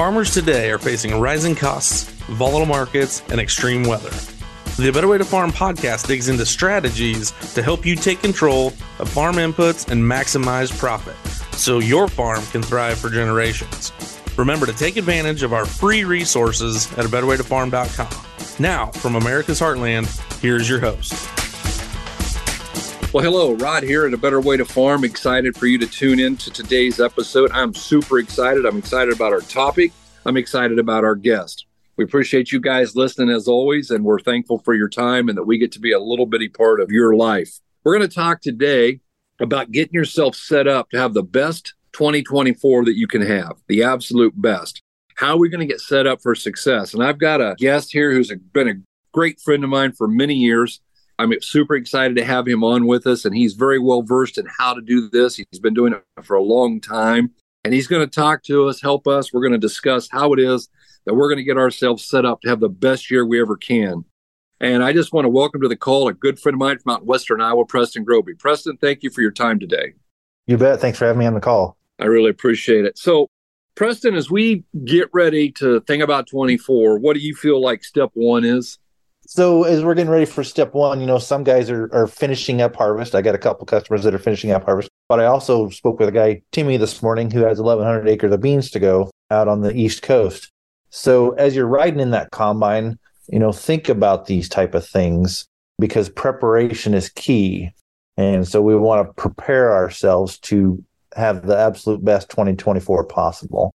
Farmers today are facing rising costs, volatile markets, and extreme weather. The Better Way to Farm podcast digs into strategies to help you take control of farm inputs and maximize profit so your farm can thrive for generations. Remember to take advantage of our free resources at a betterwaytofarm.com. Now, from America's Heartland, here's your host. Well, hello, Rod here at A Better Way to Farm. Excited for you to tune in to today's episode. I'm super excited. I'm excited about our topic. I'm excited about our guest. We appreciate you guys listening as always, and we're thankful for your time and that we get to be a little bitty part of your life. We're going to talk today about getting yourself set up to have the best 2024 that you can have, the absolute best. How are we going to get set up for success? And I've got a guest here who's been a great friend of mine for many years. I'm super excited to have him on with us, and he's very well versed in how to do this. He's been doing it for a long time, and he's going to talk to us, help us. We're going to discuss how it is that we're going to get ourselves set up to have the best year we ever can. And I just want to welcome to the call a good friend of mine from out in Western Iowa, Preston Groby. Preston, thank you for your time today. You bet. Thanks for having me on the call. I really appreciate it. So, Preston, as we get ready to think about 24, what do you feel like step one is? So as we're getting ready for step one, you know, some guys are, are finishing up harvest. I got a couple customers that are finishing up harvest, but I also spoke with a guy, Timmy, this morning, who has 1,100 acres of beans to go out on the East Coast. So as you're riding in that combine, you know, think about these type of things because preparation is key. And so we want to prepare ourselves to have the absolute best 2024 possible.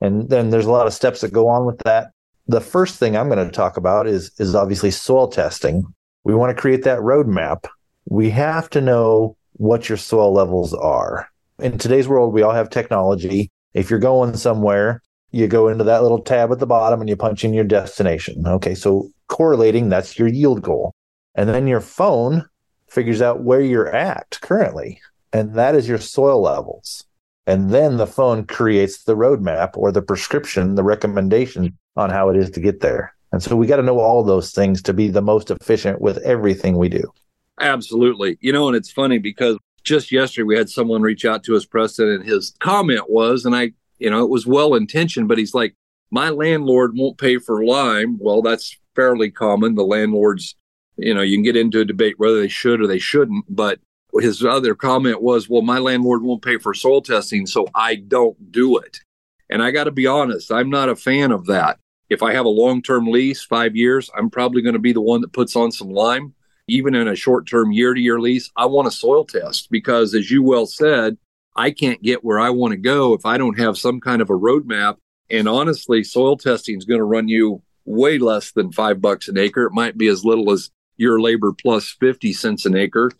And then there's a lot of steps that go on with that the first thing I'm going to talk about is is obviously soil testing. We want to create that roadmap. We have to know what your soil levels are. In today's world, we all have technology. If you're going somewhere, you go into that little tab at the bottom and you punch in your destination. Okay, so correlating, that's your yield goal. And then your phone figures out where you're at currently, and that is your soil levels. And then the phone creates the roadmap or the prescription, the recommendation on how it is to get there. And so we got to know all those things to be the most efficient with everything we do. Absolutely. You know, and it's funny because just yesterday we had someone reach out to us, Preston, and his comment was, and I, you know, it was well intentioned, but he's like, my landlord won't pay for lime. Well, that's fairly common. The landlords, you know, you can get into a debate whether they should or they shouldn't, but his other comment was, well, my landlord won't pay for soil testing, so I don't do it. And I got to be honest, I'm not a fan of that. If I have a long term lease, five years, I'm probably going to be the one that puts on some lime. Even in a short term year to year lease, I want a soil test because, as you well said, I can't get where I want to go if I don't have some kind of a roadmap. And honestly, soil testing is going to run you way less than five bucks an acre. It might be as little as your labor plus 50 cents an acre.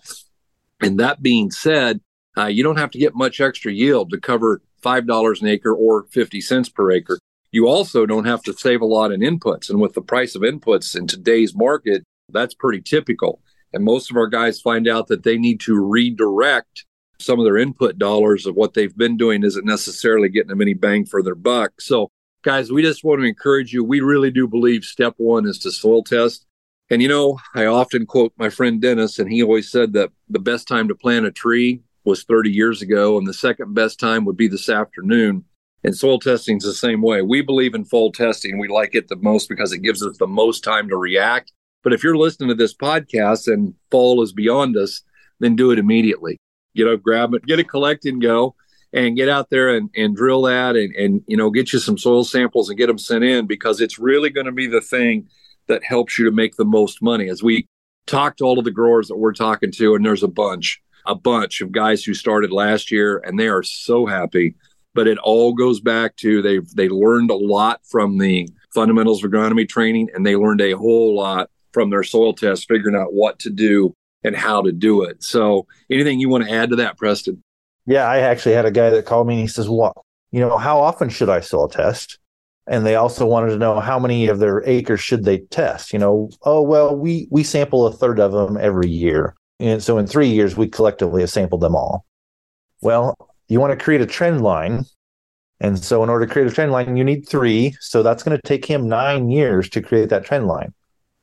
And that being said, uh, you don't have to get much extra yield to cover $5 an acre or 50 cents per acre you also don't have to save a lot in inputs. And with the price of inputs in today's market, that's pretty typical. And most of our guys find out that they need to redirect some of their input dollars of what they've been doing isn't necessarily getting them any bang for their buck. So, guys, we just want to encourage you. We really do believe step one is to soil test. And, you know, I often quote my friend Dennis, and he always said that the best time to plant a tree was 30 years ago, and the second best time would be this afternoon. And soil testing is the same way. We believe in fall testing. We like it the most because it gives us the most time to react. But if you're listening to this podcast and fall is beyond us, then do it immediately. You know, grab it, get it collected and go and get out there and, and drill that and, and, you know, get you some soil samples and get them sent in because it's really going to be the thing that helps you to make the most money. As we talk to all of the growers that we're talking to, and there's a bunch, a bunch of guys who started last year and they are so happy but it all goes back to they they learned a lot from the fundamentals of agronomy training and they learned a whole lot from their soil test figuring out what to do and how to do it. So anything you want to add to that preston? Yeah i actually had a guy that called me and he says what you know how often should i soil test? And they also wanted to know how many of their acres should they test you know? Oh well we we sample a third of them every year. And so in three years we collectively have sampled them all. Well you want to create a trend line. And so, in order to create a trend line, you need three. So, that's going to take him nine years to create that trend line.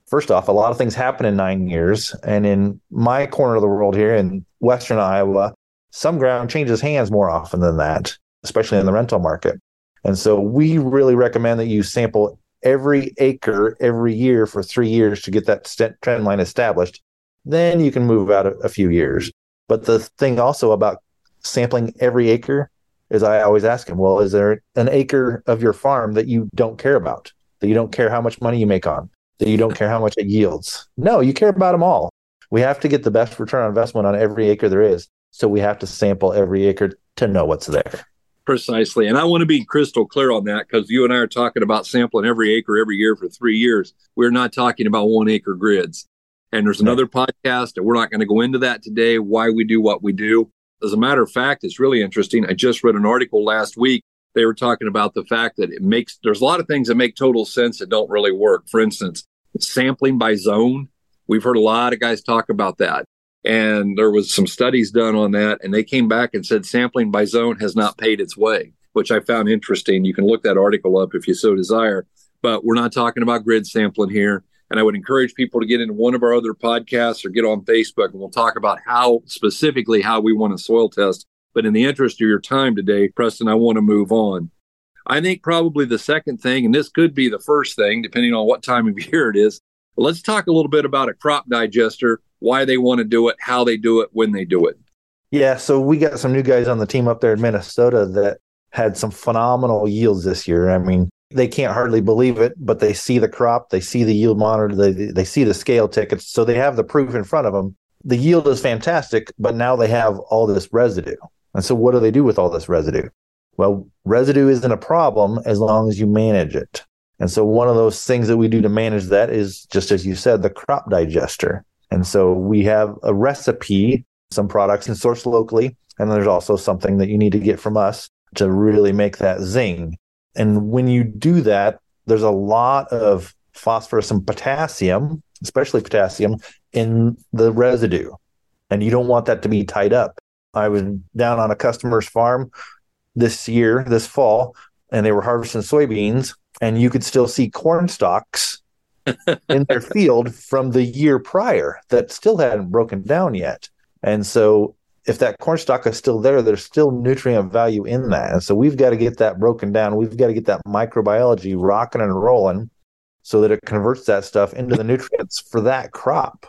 First off, a lot of things happen in nine years. And in my corner of the world here in Western Iowa, some ground changes hands more often than that, especially in the rental market. And so we really recommend that you sample every acre every year for three years to get that trend line established. Then you can move out a, a few years. But the thing also about sampling every acre is I always ask them, well, is there an acre of your farm that you don't care about, that you don't care how much money you make on, that you don't care how much it yields? No, you care about them all. We have to get the best return on investment on every acre there is. So we have to sample every acre to know what's there. Precisely. And I want to be crystal clear on that because you and I are talking about sampling every acre every year for three years. We're not talking about one acre grids. And there's another podcast, and we're not going to go into that today, why we do what we do. As a matter of fact, it's really interesting. I just read an article last week. They were talking about the fact that it makes, there's a lot of things that make total sense that don't really work. For instance, sampling by zone. We've heard a lot of guys talk about that. And there was some studies done on that, and they came back and said sampling by zone has not paid its way, which I found interesting. You can look that article up if you so desire. But we're not talking about grid sampling here. And I would encourage people to get into one of our other podcasts or get on Facebook, and we'll talk about how specifically how we want to soil test. But in the interest of your time today, Preston, I want to move on. I think probably the second thing, and this could be the first thing, depending on what time of year it is. Let's talk a little bit about a crop digester why they want to do it, how they do it, when they do it. Yeah, so we got some new guys on the team up there in Minnesota that had some phenomenal yields this year. I mean, they can't hardly believe it, but they see the crop, they see the yield monitor, they they see the scale tickets, so they have the proof in front of them. The yield is fantastic, but now they have all this residue. And so what do they do with all this residue? Well, residue isn't a problem as long as you manage it. And so one of those things that we do to manage that is just as you said, the crop digester. And so we have a recipe, some products and sourced locally. And there's also something that you need to get from us to really make that zing. And when you do that, there's a lot of phosphorus and potassium, especially potassium, in the residue. And you don't want that to be tied up. I was down on a customer's farm this year, this fall, and they were harvesting soybeans, and you could still see corn stalks in their field from the year prior that still hadn't broken down yet. And so if that corn stalk is still there, there's still nutrient value in that. And so we've got to get that broken down. We've got to get that microbiology rocking and rolling so that it converts that stuff into the nutrients for that crop.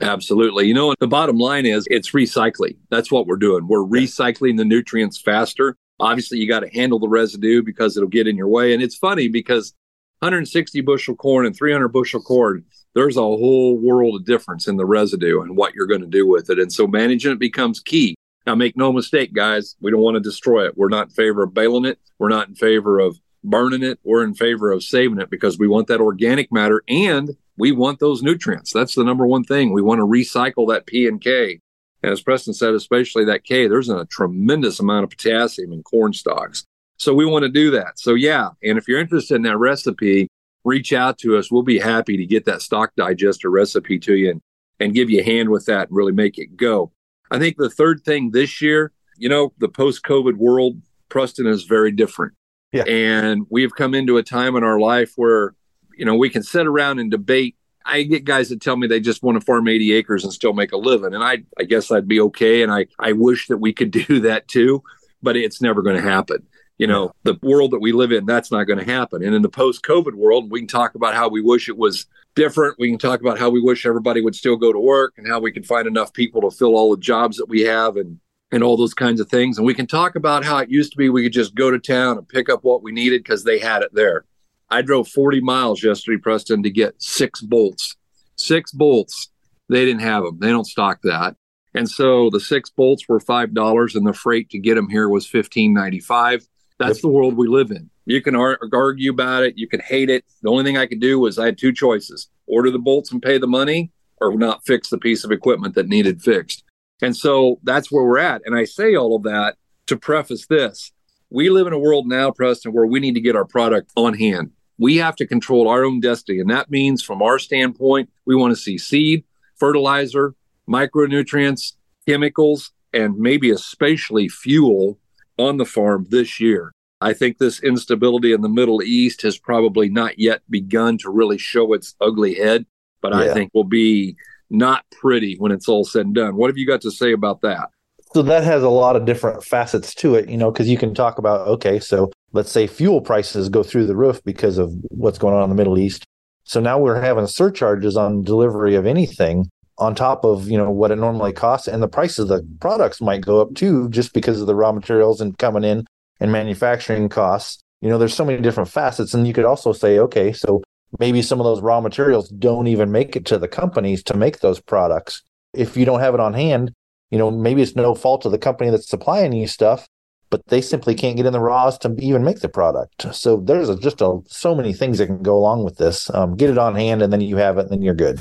Absolutely. You know, the bottom line is it's recycling. That's what we're doing. We're recycling the nutrients faster. Obviously, you got to handle the residue because it'll get in your way. And it's funny because 160 bushel corn and 300 bushel corn, there's a whole world of difference in the residue and what you're going to do with it. And so managing it becomes key. Now, make no mistake, guys, we don't want to destroy it. We're not in favor of baling it. We're not in favor of burning it. We're in favor of saving it because we want that organic matter and we want those nutrients. That's the number one thing. We want to recycle that P and K. And as Preston said, especially that K, there's a tremendous amount of potassium in corn stalks. So we want to do that. So yeah, and if you're interested in that recipe, reach out to us. We'll be happy to get that stalk digester recipe to you and, and give you a hand with that and really make it go. I think the third thing this year, you know, the post COVID world, Preston is very different. Yeah. And we've come into a time in our life where, you know, we can sit around and debate. I get guys that tell me they just want to farm 80 acres and still make a living. And I, I guess I'd be okay. And I, I wish that we could do that too, but it's never going to happen you know the world that we live in that's not going to happen. And in the post covid world we can talk about how we wish it was different. We can talk about how we wish everybody would still go to work and how we can find enough people to fill all the jobs that we have and and all those kinds of things. And we can talk about how it used to be we could just go to town and pick up what we needed because they had it there. I drove 40 miles yesterday preston to get six bolts. Six bolts. They didn't have them they don't stock that. And so the six bolts were five dollars and the freight to get them here was 1595 that's yep. the world we live in. You can argue about it. You can hate it. The only thing I could do was I had two choices order the bolts and pay the money, or not fix the piece of equipment that needed fixed. And so that's where we're at. And I say all of that to preface this we live in a world now, Preston, where we need to get our product on hand. We have to control our own destiny. And that means, from our standpoint, we want to see seed, fertilizer, micronutrients, chemicals, and maybe especially fuel on the farm this year. I think this instability in the Middle East has probably not yet begun to really show its ugly head, but yeah. I think will be not pretty when it's all said and done. What have you got to say about that? So that has a lot of different facets to it, you know, because you can talk about, okay, so let's say fuel prices go through the roof because of what's going on in the Middle East. So now we're having surcharges on delivery of anything on top of you know what it normally costs and the price of the products might go up too just because of the raw materials and coming in and manufacturing costs. You know there's so many different facets and you could also say okay so maybe some of those raw materials don't even make it to the companies to make those products. If you don't have it on hand you know maybe it's no fault of the company that's supplying you stuff but they simply can't get in the raws to even make the product. So there's a, just a, so many things that can go along with this. Um, get it on hand and then you have it and then you're good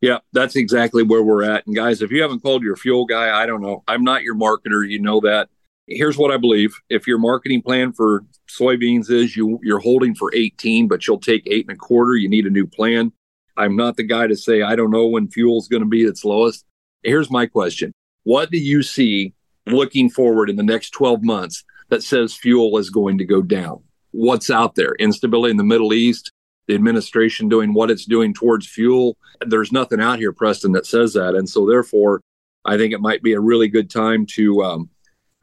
yeah, that's exactly where we're at. And guys, if you haven't called your fuel guy, I don't know. I'm not your marketer. You know that. Here's what I believe. If your marketing plan for soybeans is you you're holding for 18, but you'll take eight and a quarter, you need a new plan. I'm not the guy to say I don't know when fuel's going to be its lowest. Here's my question. What do you see looking forward in the next 12 months that says fuel is going to go down? What's out there? Instability in the Middle East, the administration doing what it's doing towards fuel. There's nothing out here, Preston, that says that. And so, therefore, I think it might be a really good time to um,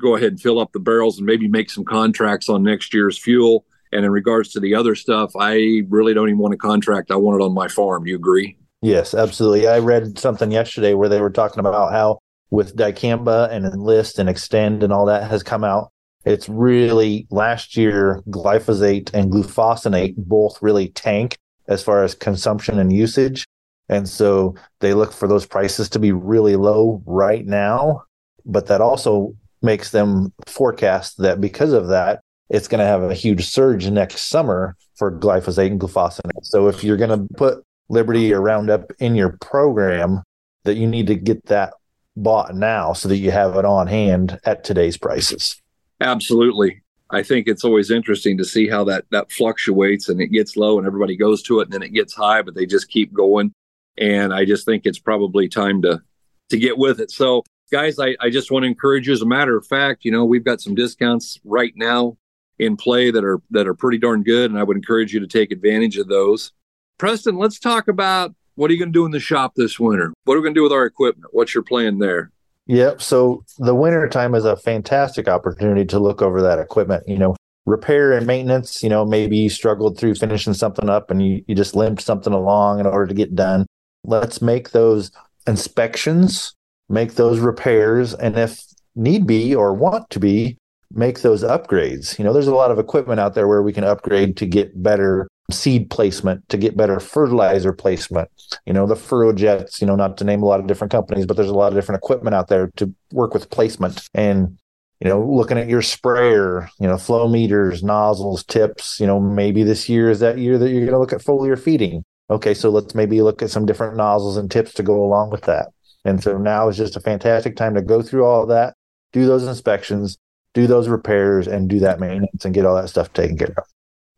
go ahead and fill up the barrels and maybe make some contracts on next year's fuel. And in regards to the other stuff, I really don't even want a contract. I want it on my farm. You agree? Yes, absolutely. I read something yesterday where they were talking about how with dicamba and enlist and extend and all that has come out it's really last year, glyphosate and glufosinate both really tank as far as consumption and usage. And so they look for those prices to be really low right now. But that also makes them forecast that because of that, it's going to have a huge surge next summer for glyphosate and glufosinate. So if you're going to put Liberty or Roundup in your program, that you need to get that bought now so that you have it on hand at today's prices. Absolutely. I think it's always interesting to see how that that fluctuates and it gets low and everybody goes to it and then it gets high, but they just keep going. And I just think it's probably time to to get with it. So guys, I, I just want to encourage you. As a matter of fact, you know, we've got some discounts right now in play that are that are pretty darn good, and I would encourage you to take advantage of those. Preston, let's talk about what are you going to do in the shop this winter? What are we going to do with our equipment? What's your plan there? Yep. So the winter time is a fantastic opportunity to look over that equipment. You know, repair and maintenance, you know, maybe you struggled through finishing something up and you, you just limped something along in order to get done. Let's make those inspections, make those repairs, and if need be or want to be, make those upgrades. You know, there's a lot of equipment out there where we can upgrade to get better seed placement to get better fertilizer placement. You know, the FurrowJets, you know, not to name a lot of different companies, but there's a lot of different equipment out there to work with placement and you know, looking at your sprayer, you know, flow meters, nozzles, tips, you know, maybe this year is that year that you're going to look at foliar feeding. Okay, so let's maybe look at some different nozzles and tips to go along with that. And so now is just a fantastic time to go through all that, do those inspections, do those repairs, and do that maintenance and get all that stuff taken care of.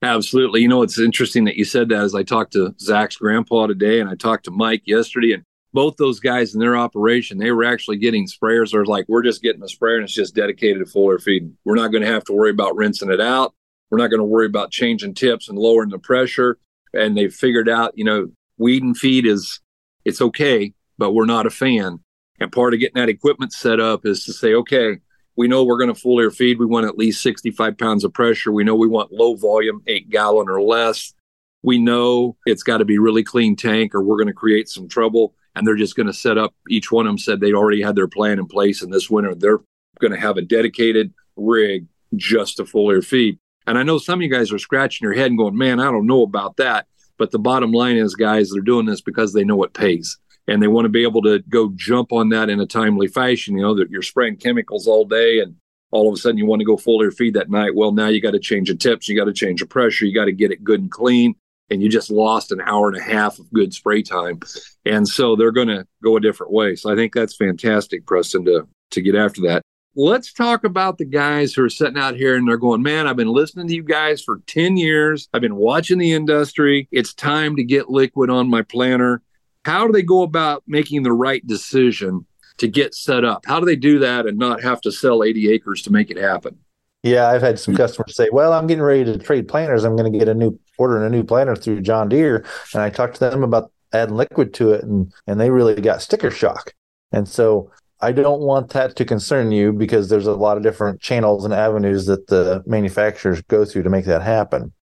Absolutely. You know, it's interesting that you said that as I talked to Zach's grandpa today and I talked to Mike yesterday and both those guys in their operation, they were actually getting sprayers. They're like, we're just getting a sprayer and it's just dedicated to foliar feeding. We're not going to have to worry about rinsing it out. We're not going to worry about changing tips and lowering the pressure. And they figured out, you know, weed and feed is, it's okay, but we're not a fan. And part of getting that equipment set up is to say, okay, we know we're going to foliar feed. We want at least 65 pounds of pressure. We know we want low volume, eight gallon or less. We know it's got to be really clean tank or we're going to create some trouble. And they're just going to set up, each one of them said they already had their plan in place. And this winter, they're going to have a dedicated rig just to foliar feed. And I know some of you guys are scratching your head and going, man, I don't know about that. But the bottom line is, guys, they're doing this because they know it pays and they want to be able to go jump on that in a timely fashion. You know that you're spraying chemicals all day, and all of a sudden you want to go foliar feed that night. Well, now you got to change the tips, you got to change the pressure, you got to get it good and clean, and you just lost an hour and a half of good spray time. And so they're going to go a different way. So I think that's fantastic, Preston, to to get after that. Let's talk about the guys who are sitting out here and they're going, man, I've been listening to you guys for 10 years. I've been watching the industry. It's time to get liquid on my planter. How do they go about making the right decision to get set up? How do they do that and not have to sell 80 acres to make it happen? Yeah, I've had some customers say, "Well, I'm getting ready to trade planters. I'm going to get a new order and a new planter through John Deere." And I talked to them about adding liquid to it, and and they really got sticker shock. And so I don't want that to concern you because there's a lot of different channels and avenues that the manufacturers go through to make that happen.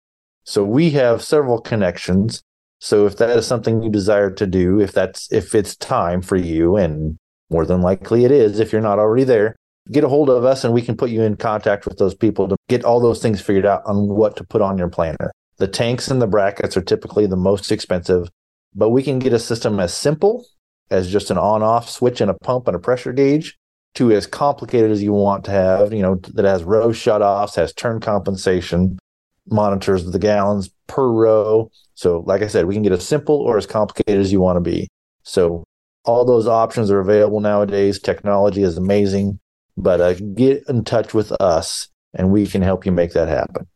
So we have several connections. So if that is something you desire to do, if that's if it's time for you and more than likely it is if you're not already there, get a hold of us and we can put you in contact with those people to get all those things figured out on what to put on your planter. The tanks and the brackets are typically the most expensive, but we can get a system as simple as just an on off switch and a pump and a pressure gauge to as complicated as you want to have, you know, that has row shut offs, has turn compensation, monitors the gallons per row. So, like I said, we can get as simple or as complicated as you want to be. So, all those options are available nowadays. Technology is amazing, but uh, get in touch with us and we can help you make that happen.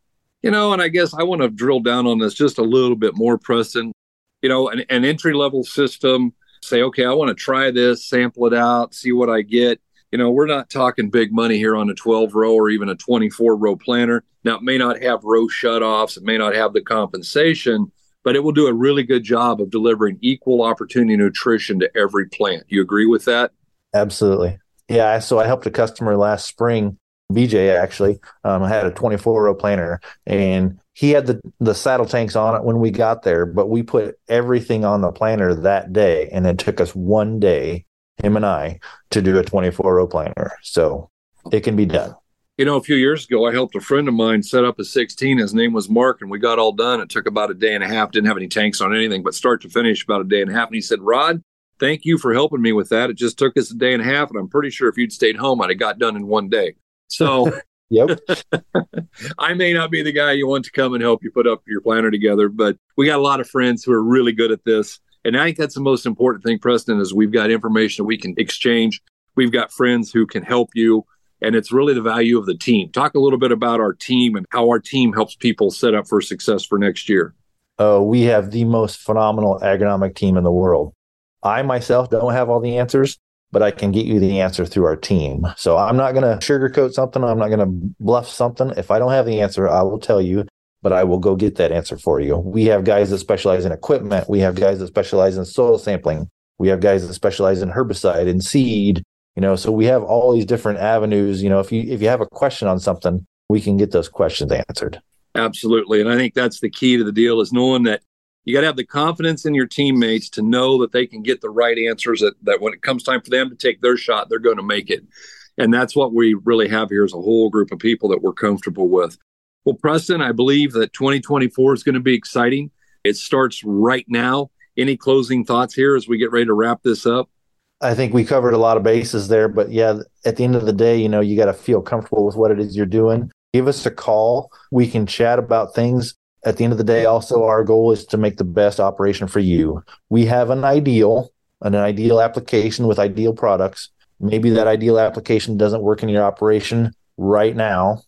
You know, and I guess I want to drill down on this just a little bit more, Preston. You know, an, an entry level system say, okay, I want to try this, sample it out, see what I get. You know, we're not talking big money here on a 12 row or even a 24 row planter. Now, it may not have row shutoffs, it may not have the compensation, but it will do a really good job of delivering equal opportunity nutrition to every plant. You agree with that? Absolutely. Yeah. So I helped a customer last spring, BJ actually. Um, I had a 24 row planter and he had the the saddle tanks on it when we got there, but we put everything on the planter that day, and it took us one day, him and I, to do a 24 row planter. So it can be done. You know, a few years ago, I helped a friend of mine set up a 16. His name was Mark, and we got all done. It took about a day and a half. Didn't have any tanks on anything, but start to finish, about a day and a half. And he said, Rod, thank you for helping me with that. It just took us a day and a half, and I'm pretty sure if you'd stayed home, I'd have got done in one day. So Yep. I may not be the guy you want to come and help you put up your planter together, but we got a lot of friends who are really good at this. And I think that's the most important thing, Preston, is we've got information we can exchange. We've got friends who can help you. And it's really the value of the team. Talk a little bit about our team and how our team helps people set up for success for next year. Oh, we have the most phenomenal agronomic team in the world. I myself don't have all the answers, but I can get you the answer through our team. So I'm not going to sugarcoat something. I'm not going to bluff something. If I don't have the answer, I will tell you, but I will go get that answer for you. We have guys that specialize in equipment. We have guys that specialize in soil sampling. We have guys that specialize in herbicide and seed. You know, so we have all these different avenues. You know, if you if you have a question on something, we can get those questions answered. Absolutely. And I think that's the key to the deal is knowing that you got to have the confidence in your teammates to know that they can get the right answers that, that when it comes time for them to take their shot they're going to make it and that's what we really have here is a whole group of people that we're comfortable with well preston i believe that 2024 is going to be exciting it starts right now any closing thoughts here as we get ready to wrap this up I think we covered a lot of bases there, but yeah, at the end of the day, you know, you got to feel comfortable with what it is you're doing. Give us a call. We can chat about things at the end of the day, also our goal is to make the best operation for you. We have an ideal, an ideal application with ideal products. Maybe that ideal application doesn't work in your operation right now.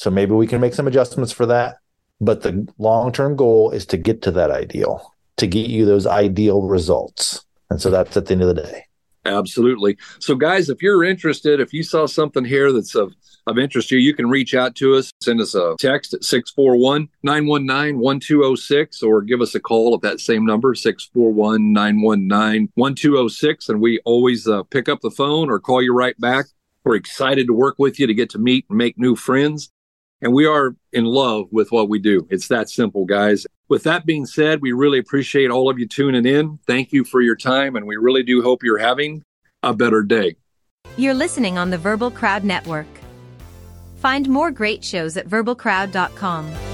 So maybe we can make some adjustments for that. But the long term goal is to get to that ideal, to get you those ideal results. And so that's at the end of the day. Absolutely. So, guys, if you're interested, if you saw something here that's of, of interest to you, you can reach out to us, send us a text at 641 919 1206, or give us a call at that same number, 641 919 1206. And we always uh, pick up the phone or call you right back. We're excited to work with you to get to meet and make new friends. And we are in love with what we do. It's that simple, guys. With that being said, we really appreciate all of you tuning in. Thank you for your time, and we really do hope you're having a better day. You're listening on the Verbal Crowd Network. Find more great shows at verbalcrowd.com.